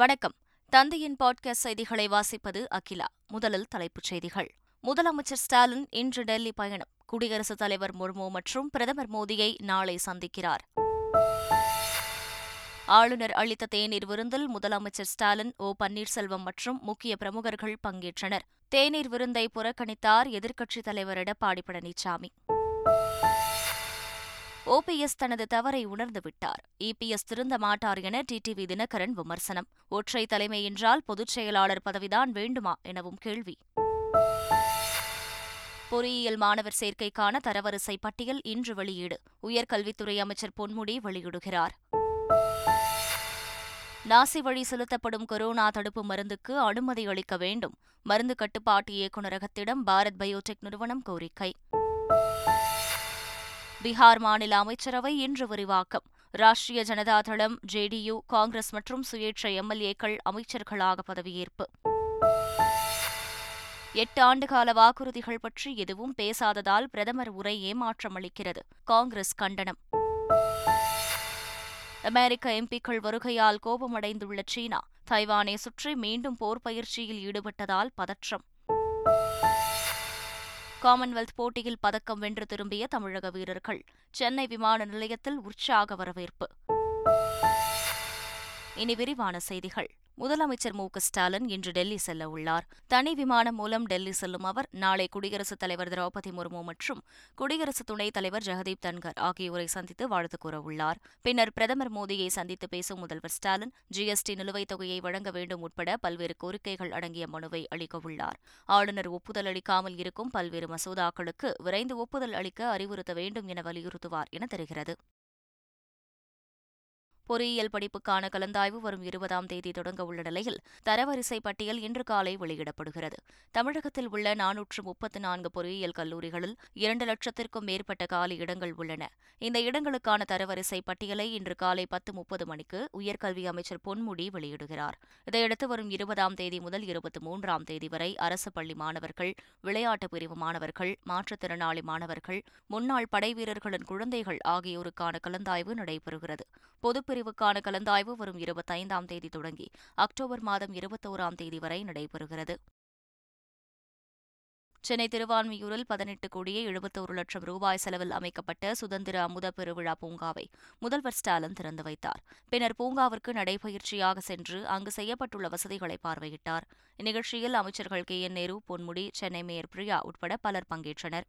வணக்கம். தந்தையின் பாட்காஸ்ட் செய்திகளை வாசிப்பது அகிலா. முதலில் தலைப்புச் செய்திகள். முதலமைச்சர் ஸ்டாலின் இன்று டெல்லி பயணம். குடியரசுத் தலைவர் முர்மு மற்றும் பிரதமர் மோடியை நாளை சந்திக்கிறார். ஆளுநர் அளித்த தேநீர் விருந்தில் முதலமைச்சர் ஸ்டாலின் ஓ பன்னீர்செல்வம் மற்றும் முக்கிய பிரமுகர்கள் பங்கேற்றனர். தேநீர் விருந்தை புறக்கணித்தார் எதிர்க்கட்சித் தலைவர் எடப்பாடி பழனிசாமி ஓபிஎஸ் தனது தவறை உணர்ந்துவிட்டார் இபிஎஸ் திருந்த மாட்டார் என டிடிவி தினகரன் விமர்சனம். ஒற்றை தலைமை என்றால் பொதுச் செயலாளர் பதவிதான் வேண்டுமா எனவும் கேள்வி. பொறியியல் மாணவர் சேர்க்கைக்கான தரவரிசை பட்டியல் இன்று வெளியீடு. உயர்கல்வித்துறை அமைச்சர் பொன்முடி வெளியிடுகிறார். நாசி வழி செலுத்தப்படும் கொரோனா தடுப்பு மருந்துக்கு அனுமதி அளிக்க வேண்டும். மருந்து கட்டுப்பாட்டு இயக்குநரகத்திடம் பாரத் பயோடெக் நிறுவனம் கோரிக்கை. பீகார் மாநில அமைச்சரவை இன்று விரிவாக்கம். ராஷ்டிரிய ஜனதா தளம் ஜேடியு காங்கிரஸ் மற்றும் சுயேட்சை எம்எல்ஏக்கள் அமைச்சர்களாக பதவியேற்பு. எட்டு ஆண்டுகால வாக்குறுதிகள் பற்றி எதுவும் பேசாததால் பிரதமர் உரை ஏமாற்றம் அளிக்கிறது. காங்கிரஸ் கண்டனம். அமெரிக்க எம்பிக்கள் வருகையால் கோபமடைந்துள்ள சீனா தைவானை சுற்றி மீண்டும் போர் பயிற்சியில் ஈடுபட்டதால் பதற்றம். காமன்வெல்த் போட்டியில் பதக்கம் வென்று திரும்பிய தமிழக வீரர்கள் சென்னை விமான நிலையத்தில் உற்சாக வரவேற்பு. இனி விரிவான செய்திகள். முதலமைச்சர் மு. ஸ்டாலின் இன்று டெல்லி செல்ல உள்ளார். தனி விமானம் மூலம் டெல்லி செல்லும் அவர் நாளை குடியரசுத் தலைவர் திரௌபதி முர்மு மற்றும் குடியரசு துணைத் தலைவர் ஜெகதீப் தன்கர் ஆகியோரை சந்தித்து வாழ்த்து கூறவுள்ளார் பின்னர் பிரதமர் மோடியை சந்தித்து பேசும் முதல்வர் ஸ்டாலின் ஜிஎஸ்டி நிலுவைத் தொகையை வழங்க வேண்டும் உட்பட பல்வேறு கோரிக்கைகள் அடங்கிய மனுவை அளிக்கவுள்ளார் ஆளுநர் ஒப்புதல் அளிக்காமல் இருக்கும் பல்வேறு மசோதாக்களுக்கு விரைந்து ஒப்புதல் அளிக்க அறிவுறுத்த வேண்டும் என வலியுறுத்துவார் என தெரிகிறது. பொறியியல் படிப்புக்கான கலந்தாய்வு வரும் இருபதாம் தேதி தொடங்க உள்ள நிலையில் தரவரிசை பட்டியல் இன்று காலை வெளியிடப்படுகிறது. தமிழகத்தில் உள்ள நானூற்று முப்பத்து நான்கு பொறியியல் கல்லூரிகளில் இரண்டு லட்சத்திற்கும் மேற்பட்ட காலி இடங்கள் உள்ளன. இந்த இடங்களுக்கான தரவரிசை பட்டியலை இன்று காலை பத்து முப்பது மணிக்கு உயர்கல்வி அமைச்சர் பொன்முடி வெளியிடுகிறார். இதையடுத்து வரும் இருபதாம் தேதி முதல் இருபத்தி மூன்றாம் தேதி வரை அரசு பள்ளி மாணவர்கள் விளையாட்டு பிரிவு மாணவர்கள் மாற்றுத்திறனாளி மாணவர்கள் முன்னாள் படைவீரர்களின் குழந்தைகள் ஆகியோருக்கான கலந்தாய்வு நடைபெறுகிறது. பொதுப்பிரிவு பிரிவுக்கான கலந்தாய்வு வரும் இருபத்தைந்தாம் தேதி தொடங்கி அக்டோபர் மாதம் இருபத்தோராம் தேதி வரை நடைபெறுகிறது. சென்னை திருவான்மியூரில் பதினெட்டு கோடியே எழுபத்தோரு லட்சம் ரூபாய் செலவில் அமைக்கப்பட்ட சுதந்திர அமுத பெருவிழா பூங்காவை முதல்வர் ஸ்டாலின் திறந்து வைத்தார். பின்னர் பூங்காவிற்கு நடைபயிற்சியாக சென்று அங்கு செய்யப்பட்டுள்ள வசதிகளை பார்வையிட்டார். இந்நிகழ்ச்சியில் அமைச்சர்கள் K N Nehru Ponmudi Chennai mayor Priya உட்பட பலர் பங்கேற்றனர்.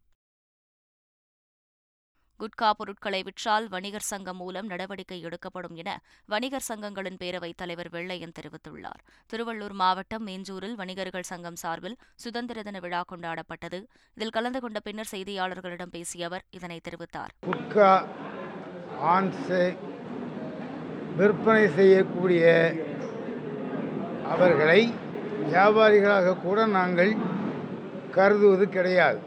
குட்கா பொருட்களை விற்றால் வணிகர் சங்கம் மூலம் நடவடிக்கை எடுக்கப்படும் என வணிகர் சங்கங்களின் பேரவைத் தலைவர் வெள்ளையன் தெரிவித்துள்ளார். திருவள்ளூர் மாவட்டம் மேஞ்சூரில் வணிகர்கள் சங்கம் சார்பில் சுதந்திர தின விழா கொண்டாடப்பட்டது. இதில் கலந்து கொண்ட பின்னர் செய்தியாளர்களிடம் பேசிய அவர் இதனை தெரிவித்தார். விற்பனை செய்யக்கூடிய அவர்களை வியாபாரிகளாக கூட நாங்கள் கருதுவது கிடையாது.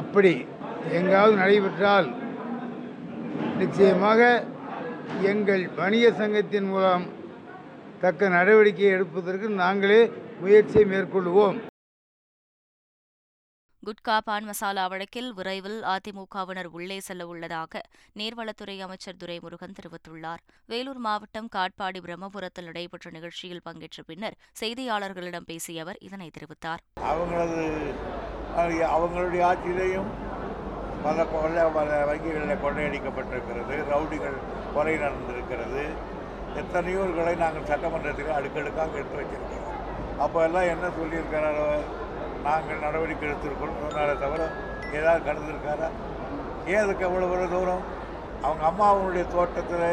அப்படி எங்காவது நடைபெற்றால் நிச்சயமாக எங்கள் வணிக சங்கத்தின் மூலம் தக்க நடவடிக்கை எடுப்பதற்கு நாங்களே முயற்சியை மேற்கொள்வோம் குட்கா பான் மசாலா வழக்கில் விரைவில் அதிமுகவினர் உள்ளே செல்ல உள்ளதாக நீர்வளத்துறை அமைச்சர் துரைமுருகன் தெரிவித்துள்ளார். வேலூர் மாவட்டம் காட்பாடி பிரம்மபுரத்தில் நடைபெற்ற நிகழ்ச்சியில் பங்கேற்ற பின்னர் செய்தியாளர்களிடம் பேசிய அவர் இதனை தெரிவித்தார். அவங்களது அவங்களுடைய ஆட்சியிலையும் பல கொள்ள பல வங்கிகளில் கொள்ளையடிக்கப்பட்டிருக்கிறது. ரவுடிகள் கொலை நடந்திருக்கிறது. எத்தனையோர்களை நாங்கள் சட்டமன்றத்தில் அடுக்கடுக்காக எடுத்து வச்சிருக்கிறோம். அப்போ எல்லாம் என்ன சொல்லியிருக்கிறாரோ நாங்கள் நடவடிக்கை எடுத்திருக்கோம் சொன்னாரே தவிர ஏதாவது கடந்திருக்காரா ஏன் அதுக்கு எவ்வளோ தூரம்? அவங்க அம்மாவுடைய தோட்டத்தில்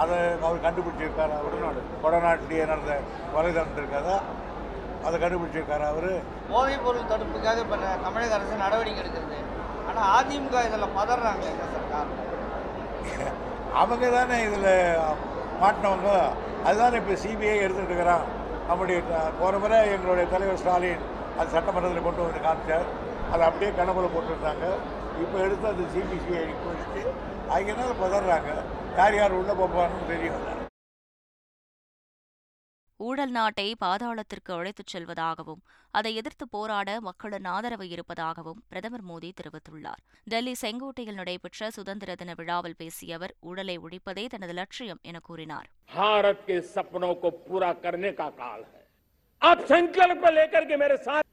அதை அவர் கண்டுபிடிச்சிருக்காரா? உடனாடு. கொடநாட்டிலேயே நடந்த கொலை நடந்திருக்காதா? அதை கண்டுபிடிச்சிருக்காரு அவர். போதைப் பொருள் தடுப்புக்காக இப்போ தமிழக அரசு நடவடிக்கை எடுக்கிறது. ஆனால் அதிமுக இதில் பதறாங்க சார் அவங்க தானே இதில் மாட்டினவங்க. அதுதானே இப்போ சிபிஐ எடுத்துகிட்டு இருக்கிறான். நம்முடைய போன முறை எங்களுடைய தலைவர் ஸ்டாலின் அது சட்டமன்றத்தில் கொண்டு வந்து காமிச்சார். அதை அப்படியே கணக்குல போட்டுருந்தாங்க. இப்போ எடுத்து அது சிபிசிஐ அவங்க என்ன பதறாங்க? யார் யார் உள்ளே போப்பான்னு தெரியும். ஊழல் நாட்டை பாதாளத்திற்கு அழைத்துச் செல்வதாகவும் அதை எதிர்த்து போராட மக்களின் ஆதரவு இருப்பதாகவும் பிரதமர் மோடி தெரிவித்துள்ளார் டெல்லி செங்கோட்டையில் நடைபெற்ற சுதந்திர தின விழாவில் பேசிய அவர் ஊழலை ஒழிப்பதே தனது லட்சியம் என கூறினார் भारत के सपनों को पूरा करने का काल है आप संकल्प लेकर के मेरे साथ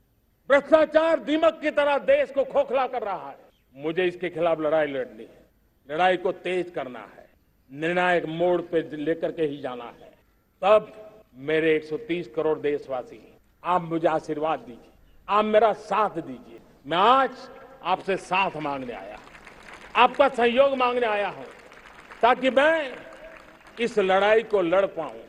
भ्रष्टाचार दीमक की तरह देश को खोखला कर रहा है मुझे इसके खिलाफ लड़ाई लड़नी है लड़ाई को तेज करना है निर्णायक मोड़ पे लेकर के ही जाना है तब मेरे 130 करोड़ देशवासी आप मुझे आशीर्वाद दीजिए। आप मेरा साथ दीजिए। मैं आज आपसे साथ मांगने आया आपका सहयोग मांगने आया हूँ। ताकि मैं इस लड़ाई को लड़ पाऊँ।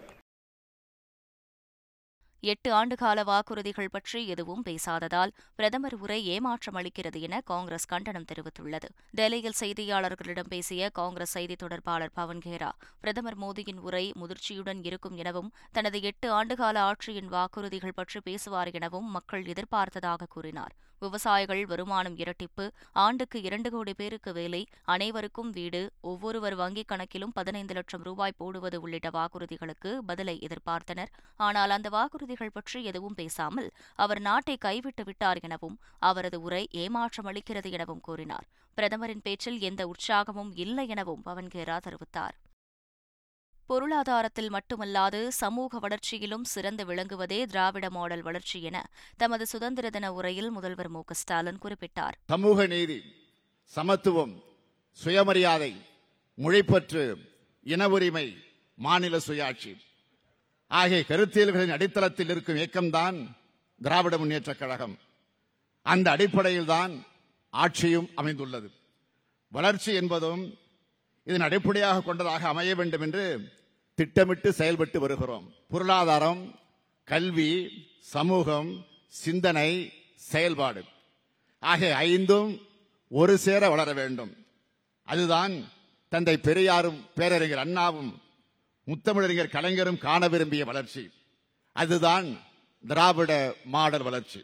எட்டு ஆண்டுகால வாக்குறுதிகள் பற்றி எதுவும் பேசாததால் பிரதமர் உரை ஏமாற்றம் அளிக்கிறது என காங்கிரஸ் கண்டனம் தெரிவித்துள்ளது. டெல்லியில் செய்தியாளர்களிடம் பேசிய காங்கிரஸ் செய்தித் தொடர்பாளர் பவன் கேரா பிரதமர் மோடியின் உரை முதிர்ச்சியுடன் இருக்கும் எனவும் தனது எட்டு ஆண்டுகால ஆட்சியின் வாக்குறுதிகள் பற்றி பேசுவார் எனவும் மக்கள் எதிர்பார்த்ததாக கூறினார். விவசாயிகள் வருமானம் இரட்டிப்பு. ஆண்டுக்கு இரண்டு கோடி பேருக்கு வேலை அனைவருக்கும் வீடு ஒவ்வொருவர் வங்கிக் கணக்கிலும் பதினைந்து லட்சம் ரூபாய் போடுவது உள்ளிட்ட வாக்குறுதிகளுக்கு பதிலை எதிர்பார்த்தனர். ஆனால் அந்த வாக்குறுதிகள் பற்றி எதுவும் பேசாமல் அவர் நாட்டை கைவிட்டு விட்டார் எனவும் அவரது உரை ஏமாற்றம் அளிக்கிறது எனவும் கூறினார். பிரதமரின் பேச்சில் எந்த உற்சாகமும் இல்லை எனவும் பவன்கேரா தெரிவித்தார். பொருளாதாரத்தில் மட்டுமல்லாது சமூக வளர்ச்சியிலும் சிறந்து விளங்குவதே திராவிட மாடல் வளர்ச்சி என தமது சுதந்திர தின உரையில் முதல்வர் மு ஸ்டாலின் குறிப்பிட்டார். சமூக நீதி சமத்துவம் சுயமரியாதை மொழிப்பற்று இன உரிமை மாநில சுயாட்சி ஆகிய கருத்தியல்களின் அடித்தளத்தில் இருக்கும் இயக்கம்தான் திராவிட முன்னேற்றக் கழகம். அந்த அடிப்படையில்தான் ஆட்சியும் அமைந்துள்ளது. வளர்ச்சி என்பதும் இதன் அடிப்படையாக கொண்டதாக அமைய வேண்டும் என்று திட்டமிட்டு செயல்பட்டு வருகிறோம். பொருளாதாரம் கல்வி சமூகம் சிந்தனை செயல்பாடு. ஆகிய ஐந்தும் ஒரு சேர வளர வேண்டும். அதுதான் தந்தை பெரியாரும் பேரறிஞர் அண்ணாவும் முத்தமிழறிஞர் கலைஞரும் காண விரும்பிய வளர்ச்சி. அதுதான் திராவிட மாடல் வளர்ச்சி.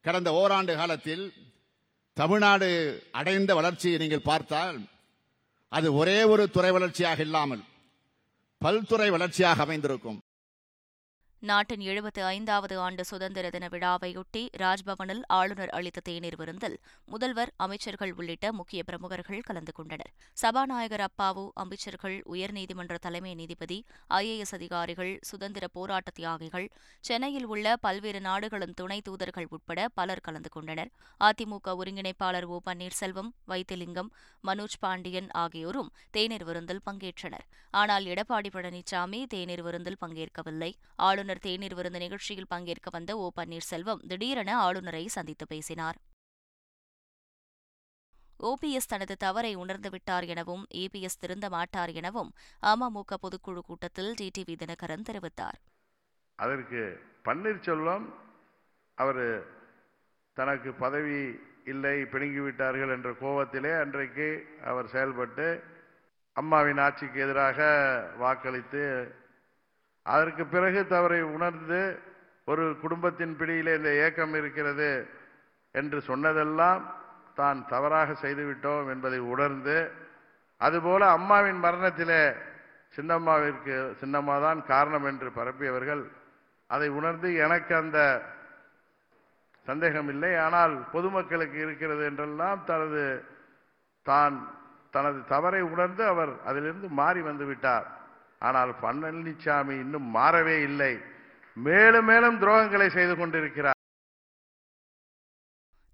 கடந்த ஓராண்டு காலத்தில் தமிழ்நாடு அடைந்த வளர்ச்சியை நீங்கள் பார்த்தால் அது ஒரே ஒரு துறை வளர்ச்சியாக இல்லாமல் பல்துறை வளர்ச்சியாக அமைந்திருக்கும். நாட்டின் எழுபத்து ஐந்தாவது ஆண்டு சுதந்திர தின விழாவையொட்டி ராஜ்பவனில் ஆளுநர் அளித்த தேநீர் விருந்தில் முதல்வர் அமைச்சர்கள் உள்ளிட்ட முக்கிய பிரமுகர்கள் கலந்து கொண்டனர். சபாநாயகர் அப்பாவு அமைச்சர்கள் உயர்நீதிமன்ற தலைமை நீதிபதி ஐஏஎஸ் அதிகாரிகள் சுதந்திர போராட்ட தியாகிகள் சென்னையில் உள்ள பல்வேறு நாடுகளின் துணை தூதர்கள் உட்பட பலர் கலந்து கொண்டனர். அதிமுக ஒருங்கிணைப்பாளர் ஓ பன்னீர்செல்வம் வைத்திலிங்கம் மனோஜ் பாண்டியன் ஆகியோரும் தேநீர் விருந்தில் பங்கேற்றனர். ஆனால் எடப்பாடி பழனிசாமி தேநீர் விருந்தில் பங்கேற்கவில்லை. ஆளுநர் தேநீர் விருந்து நிகழ்ச்சியில் பங்கேற்க வந்த ஓ பன்னீர்செல்வம் திடீரென ஆளுநரை சந்தித்து பேசினார். ஓபிஎஸ் தனது தவறை உணர்ந்துவிட்டார் எனவும் ஏபிஎஸ் திருந்த மாட்டார் எனவும் அமமுக பொதுக்குழு கூட்டத்தில் டிடிவி தினகரன் தெரிவித்தார். அதற்கு பன்னீர்செல்வம் அவர் தனக்கு பதவி இல்லை பிடுங்கி விட்டார்கள் என்ற கோபத்திலே அன்றைக்கு அவர் செயல்பட்டு அம்மாவின் ஆட்சிக்கு எதிராக வாக்களித்து அதற்கு பிறகு தவறை உணர்ந்து ஒரு குடும்பத்தின் பிடியிலே இந்த ஏக்கம் இருக்கிறது என்று சொன்னதெல்லாம் தான் தவறாக செய்துவிட்டோம் என்பதை உணர்ந்து அதுபோல அம்மாவின் மரணத்திலே சின்னம்மாவிற்கு சின்னம்மா தான் காரணம் என்று பரப்பியவர்கள் அதை உணர்ந்து எனக்கு அந்த சந்தேகம் இல்லை. ஆனால் பொதுமக்களுக்கு இருக்கிறது என்றெல்லாம் தனது தான் தனது தவறை உணர்ந்து அவர் அதிலிருந்து மாறி வந்து விட்டார். ஆனால் பழனிசாமி இன்னும் மாறவே இல்லை. மேலும் மேலும் துரோகங்களை செய்து கொண்டிருக்கிறார்.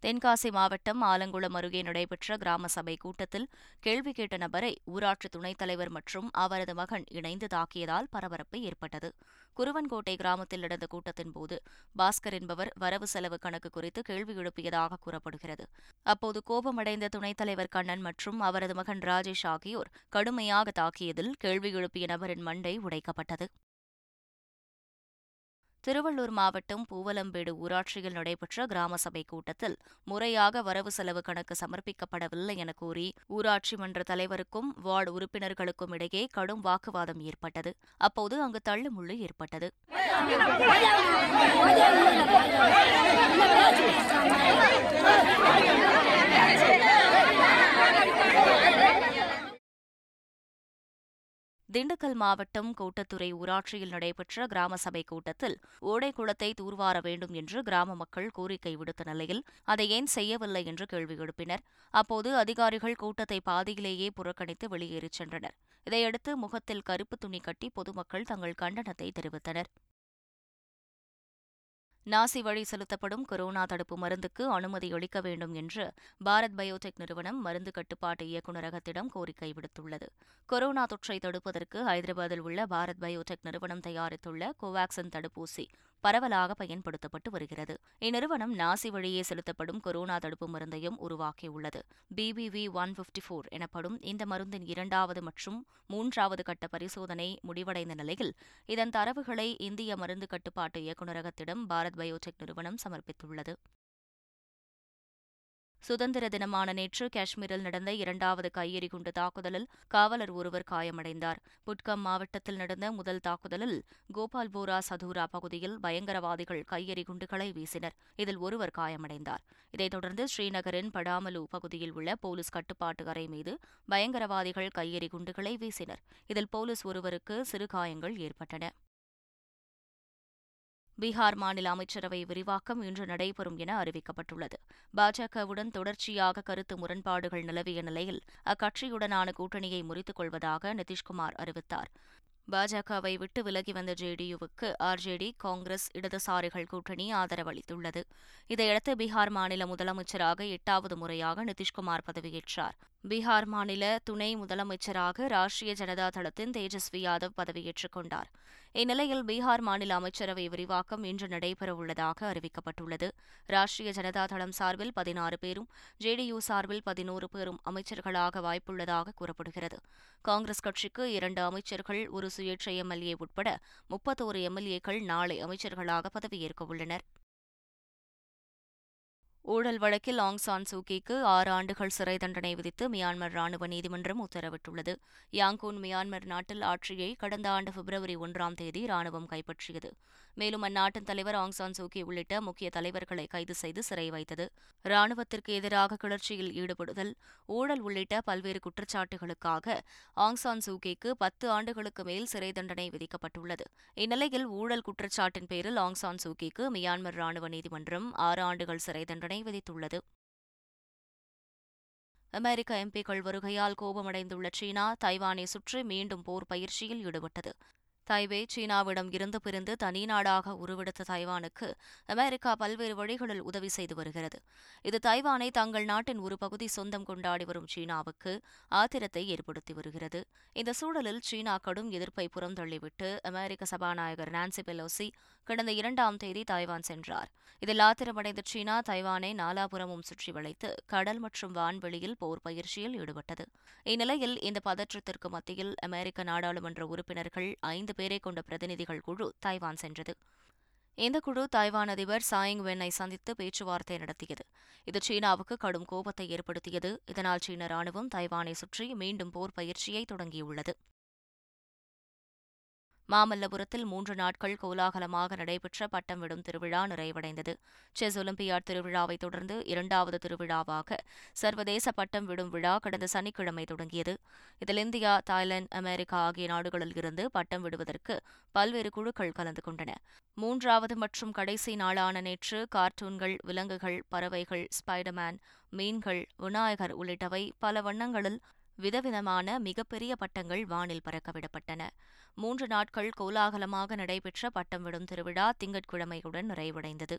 தென்காசி மாவட்டம் ஆலங்குளம் அருகே நடைபெற்ற கிராம சபை கூட்டத்தில் கேள்வி கேட்ட நபரை ஊராட்சி துணைத் தலைவர் மற்றும் அவரது மகன் இணைந்து தாக்கியதால் பரபரப்பு ஏற்பட்டது. குருவன்கோட்டை கிராமத்தில் நடந்த கூட்டத்தின்போது பாஸ்கர் என்பவர் வரவு செலவு கணக்கு குறித்து கேள்வி எழுப்பியதாக கூறப்படுகிறது. அப்போது கோபமடைந்த துணைத் தலைவர் கண்ணன் மற்றும் அவரது மகன் ராஜேஷ் ஆகியோர் கடுமையாக தாக்கியதில் கேள்வி எழுப்பிய நபரின் மண்டை உடைக்கப்பட்டது. திருவள்ளூர் மாவட்டம் பூவலம்பேடு ஊராட்சியில் நடைபெற்ற கிராம சபை கூட்டத்தில் முறையாக வரவு செலவு கணக்கு சமர்ப்பிக்கப்படவில்லை என கூறி ஊராட்சி மன்ற தலைவருக்கும் வார்டு உறுப்பினர்களுக்கும் இடையே கடும் வாக்குவாதம் ஏற்பட்டது. அப்போது அங்கு தள்ளுமுள்ளு ஏற்பட்டது. திண்டுக்கல் மாவட்டம் கோட்டத்துறை ஊராட்சியில் நடைபெற்ற கிராம சபை கூட்டத்தில் ஓடை குளத்தை தூர்வார வேண்டும் என்று கிராம மக்கள் கோரிக்கை விடுத்த நிலையில் அதை ஏன் செய்யவில்லை என்று கேள்வி எழுப்பினர். அப்போது அதிகாரிகள் கூட்டத்தை பாதியிலேயே புறக்கணித்து வெளியேறிச் சென்றனர். இதையடுத்து முகத்தில் கருப்பு துணி கட்டி பொதுமக்கள் தங்கள் கண்டனத்தை தெரிவித்தனர். நாசி வழி செலுத்தப்படும் கொரோனா தடுப்பு மருந்துக்கு அனுமதி அளிக்க வேண்டும் என்று பாரத் பயோடெக் நிறுவனம் மருந்து கட்டுப்பாட்டு இயக்குநரகத்திடம் கோரிக்கை விடுத்துள்ளது. கொரோனா தொற்றை தடுப்பதற்கு ஹைதராபாத்தில் உள்ள பாரத் பயோடெக் நிறுவனம் தயாரித்துள்ள கோவாக்சின் தடுப்பூசி பரவலாக பயன்படுத்தப்பட்டு வருகிறது. இந்நிறுவனம் நாசி வழியே செலுத்தப்படும் கொரோனா தடுப்பு மருந்தையும் உருவாக்கியுள்ளது. பிபிவி ஒன் பிப்டி ஃபோர் எனப்படும் இந்த மருந்தின் இரண்டாவது மற்றும் மூன்றாவது கட்ட பரிசோதனை முடிவடைந்த நிலையில் இதன் தரவுகளை இந்திய மருந்து கட்டுப்பாட்டு இயக்குநரகத்திடம் பாரத் பயோடெக் நிறுவனம் சமர்ப்பித்துள்ளது. சுதந்திர தினமான நேற்று காஷ்மீரில் நடந்த இரண்டாவது கையெறி குண்டு தாக்குதலில் காவலர் ஒருவர் காயமடைந்தார். புட்கம் மாவட்டத்தில் நடந்த முதல் தாக்குதலில் கோபால்போரா சதூரா பகுதியில் பயங்கரவாதிகள் கையெறி குண்டுகளை வீசினர். இதில் ஒருவர் காயமடைந்தார். இதைத் தொடர்ந்து ஸ்ரீநகரின் படாமலு பகுதியில் உள்ள போலீஸ் கட்டுப்பாட்டு அறை மீது பயங்கரவாதிகள் கையெறி குண்டுகளை வீசினர். இதில் போலீஸ் ஒருவருக்கு சிறு காயங்கள் ஏற்பட்டன. பீகார் மாநில அமைச்சரவை விரிவாக்கம் இன்று நடைபெறும் என அறிவிக்கப்பட்டுள்ளது. பாஜகவுடன் தொடர்ச்சியாக கருத்து முரண்பாடுகள் நிலவிய நிலையில் அக்கட்சியுடனான கூட்டணியை முறித்துக் கொள்வதாக நிதிஷ்குமார் அறிவித்தார். பாஜகவை விட்டு விலகி வந்த ஜேடியுவுக்கு ஆர்ஜேடி காங்கிரஸ் இடதுசாரிகள் கூட்டணி ஆதரவளித்துள்ளது. இதையடுத்து பீகார் மாநில முதலமைச்சராக எட்டாவது முறையாக நிதிஷ்குமார் பதவியேற்றார். பீகார் மாநில துணை முதலமைச்சராக ராஷ்டிரிய ஜனதா தளத்தின் தேஜஸ்வி யாதவ் பதவியேற்றுக் கொண்டார். இந்நிலையில் பீகார் மாநில அமைச்சரவை விரிவாக்கம் இன்று நடைபெறவுள்ளதாக அறிவிக்கப்பட்டுள்ளது. ராஷ்டிரிய ஜனதா தளம் சார்பில் பதினாறு பேரும் ஜேடியு சார்பில் பதினோரு பேரும் அமைச்சர்களாக வாய்ப்புள்ளதாக கூறப்படுகிறது. காங்கிரஸ் கட்சிக்கு இரண்டு அமைச்சர்கள் ஒரு சுயேட்சை எம்எல்ஏ உட்பட முப்பத்தோரு எம்எல்ஏக்கள் நாளை அமைச்சர்களாக பதவியேற்க உள்ளனர். ஊழல் வழக்கில் ஆங் சான் சூகிக்கு ஆறு ஆண்டுகள் சிறை தண்டனை விதித்து மியான்மர் ராணுவ நீதிமன்றம் உத்தரவிட்டுள்ளது. யாங்கூன் மியான்மர் நாட்டில் ஆட்சியை கடந்த ஆண்டு பிப்ரவரி ஒன்றாம் தேதி ராணுவம் கைப்பற்றியது. மேலும் அந்நாட்டின் தலைவர் ஆங் சான் சூகி உள்ளிட்ட முக்கிய தலைவர்களை கைது செய்து சிறை வைத்தது. ராணுவத்திற்கு எதிராக கிளர்ச்சியில் ஈடுபடுதல் ஊழல் உள்ளிட்ட பல்வேறு குற்றச்சாட்டுகளுக்காக ஆங் சான் சூகிக்கு பத்து ஆண்டுகளுக்கு மேல் சிறை தண்டனை விதிக்கப்பட்டுள்ளது. இந்நிலையில் ஊழல் குற்றச்சாட்டின் பேரில் ஆங் சான் சூகிக்கு மியான்மர் ராணுவ நீதிமன்றம் ஆறு ஆண்டுகள் சிறை தண்டனை விதித்துள்ளது. அமெரிக்க எம்பிக்கள் வருகையால் கோபமடைந்துள்ள சீனா தைவானை சுற்றி மீண்டும் போர் பயிற்சியில் ஈடுபட்டது. தைவே சீனாவிடம் இருந்து பிரிந்து தனி நாடாக உருவெடுத்த தைவானுக்கு அமெரிக்கா பல்வேறு வழிகளில் உதவி செய்து வருகிறது. இது தைவானை தங்கள் நாட்டின் ஒரு பகுதி சொந்தம் கொண்டாடி வரும் சீனாவுக்கு ஆத்திரத்தை ஏற்படுத்தி வருகிறது. இந்த சூழலில் சீனா கடும் எதிர்ப்பை புறந்தள்ளிவிட்டு அமெரிக்க சபாநாயகர் நான்சி பெலோசி கடந்த இரண்டாம் தேதி தைவான் சென்றார். இதில் ஆத்திரமடைந்த சீனா தைவானை நாலாபுரமும் சுற்றி வளைத்து கடல் மற்றும் வான்வெளியில் போர் பயிற்சியில் ஈடுபட்டது. இந்நிலையில் இந்த பதற்றத்திற்கு மத்தியில் அமெரிக்க நாடாளுமன்ற உறுப்பினர்கள் ஐந்து பேரை கொண்ட பிரதிநிதிகள் குழு தைவான் சென்றது. இந்த குழு தாய்வான் அதிபர் சாயிங் வென்னை சந்தித்து பேச்சுவார்த்தை நடத்தியது. இது சீனாவுக்கு கடும் கோபத்தை ஏற்படுத்தியது. இதனால் சீன ராணுவம் தைவானை சுற்றி மீண்டும் போர் பயிற்சியை தொடங்கியுள்ளது. மாமல்லபுரத்தில் மூன்று நாட்கள் கோலாகலமாக நடைபெற்ற பட்டம் விடும் திருவிழா நிறைவடைந்தது. செஸ் ஒலிம்பியாட் திருவிழாவை தொடர்ந்து இரண்டாவது திருவிழாவாக சர்வதேச பட்டம் விடும் விழா கடந்த சனிக்கிழமை தொடங்கியது. இதில் இந்தியா தாய்லாந்து அமெரிக்கா ஆகிய நாடுகளில் இருந்து பட்டம் விடுவதற்கு பல்வேறு குழுக்கள் கலந்து கொண்டன. மூன்றாவது மற்றும் கடைசி நாளான நேற்று கார்ட்டூன்கள் விலங்குகள் பறவைகள் ஸ்பைடர்மேன் மீன்கள் விநாயகர் உள்ளிட்டவை பல வண்ணங்களில் விதவிதமான மிகப்பெரிய பட்டங்கள் வானில் பறக்கவிடப்பட்டன. மூன்று நாட்கள் கோலாகலமாக நடைபெற்ற பட்டம் விடும் திருவிழா திங்கட்கிழமையுடன் நிறைவடைந்தது.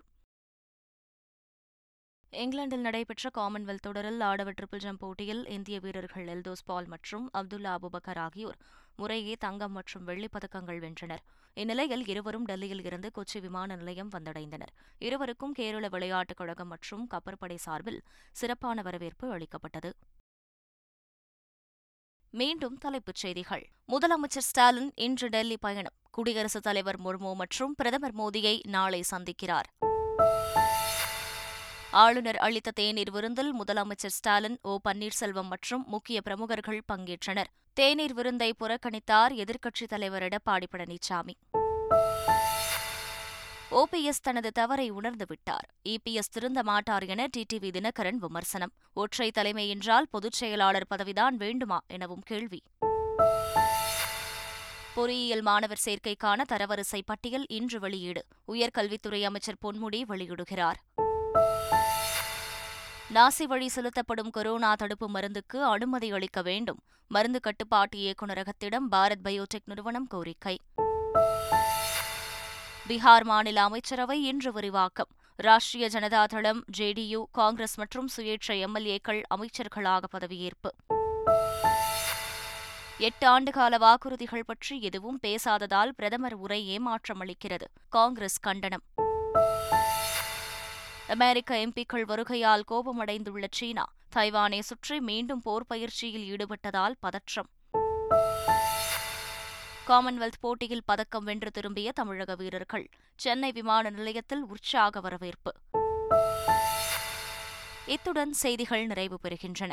இங்கிலாந்தில் நடைபெற்ற காமன்வெல்த் தொடரில் ஆடவர் ட்ரிபிள் ஜம்ப் போட்டியில் இந்திய வீரர்கள் எல்தோஸ் பால் மற்றும் அப்துல்லா அபுபக்கர் ஆகியோர் முறையே தங்கம் மற்றும் வெள்ளிப் பதக்கங்கள் வென்றனர். இந்நிலையில் இருவரும் டெல்லியில் இருந்து கொச்சி விமான நிலையம் வந்தடைந்தனர். இருவருக்கும் கேரள விளையாட்டுக் கழகம் மற்றும் கப்பற்படை சார்பில் சிறப்பான வரவேற்பு அளிக்கப்பட்டது. மீண்டும் தலைப்புச் செய்திகள். முதலமைச்சர் ஸ்டாலின் இன்று டெல்லி பயணம். குடியரசுத் தலைவர் முர்மு மற்றும் பிரதமர் மோடியை நாளை சந்திக்கிறார். ஆளுநர் அளித்த தேநீர் விருந்தில் முதலமைச்சர் ஸ்டாலின் ஓ பன்னீர்செல்வம் மற்றும் முக்கிய பிரமுகர்கள் பங்கேற்றனர். தேநீர் விருந்தை புறக்கணித்தார் எதிர்க்கட்சித் தலைவர் எடப்பாடி பழனிசாமி. ஓபிஎஸ் தனது தவறை உணர்ந்துவிட்டார் இபிஎஸ் திருந்த மாட்டார் என டிடிவி தினகரன் விமர்சனம். ஒற்றை தலைமை என்றால் பொதுச் செயலாளர் பதவிதான் வேண்டுமா எனவும் கேள்வி. பொறியியல் மாணவர் சேர்க்கைக்கான தரவரிசை பட்டியல் இன்று வெளியீடு. உயர்கல்வித்துறை அமைச்சர் பொன்முடி வெளியிடுகிறார். நாசி வழி செலுத்தப்படும் கொரோனா தடுப்பு மருந்துக்கு அனுமதி அளிக்க வேண்டும். மருந்து கட்டுப்பாட்டு இயக்குநரகத்திடம் பாரத் பயோடெக் நிறுவனம் கோரிக்கை. பீகார் மாநில அமைச்சரவை இன்று விரிவாக்கம். ராஷ்டிரிய ஜனதா தளம் ஜேடியு காங்கிரஸ் மற்றும் சுயேட்சை எம்எல்ஏக்கள் அமைச்சர்களாக பதவியேற்பு. எட்டு ஆண்டுகால வாக்குறுதிகள் பற்றி எதுவும் பேசாததால் பிரதமர் உரை ஏமாற்றம் அளிக்கிறது காங்கிரஸ் கண்டனம். அமெரிக்க எம்பிக்கள் வருகையால் கோபமடைந்துள்ள சீனா தைவானை சுற்றி மீண்டும் போர் பயிற்சியில் ஈடுபட்டதால் பதற்றம். காமன்வெல்த் போட்டியில் பதக்கம் வென்று திரும்பிய தமிழக வீரர்கள் சென்னை விமான நிலையத்தில் உற்சாக வரவேற்பு. இத்துடன் செய்திகள் நிறைவு பெறுகின்றன.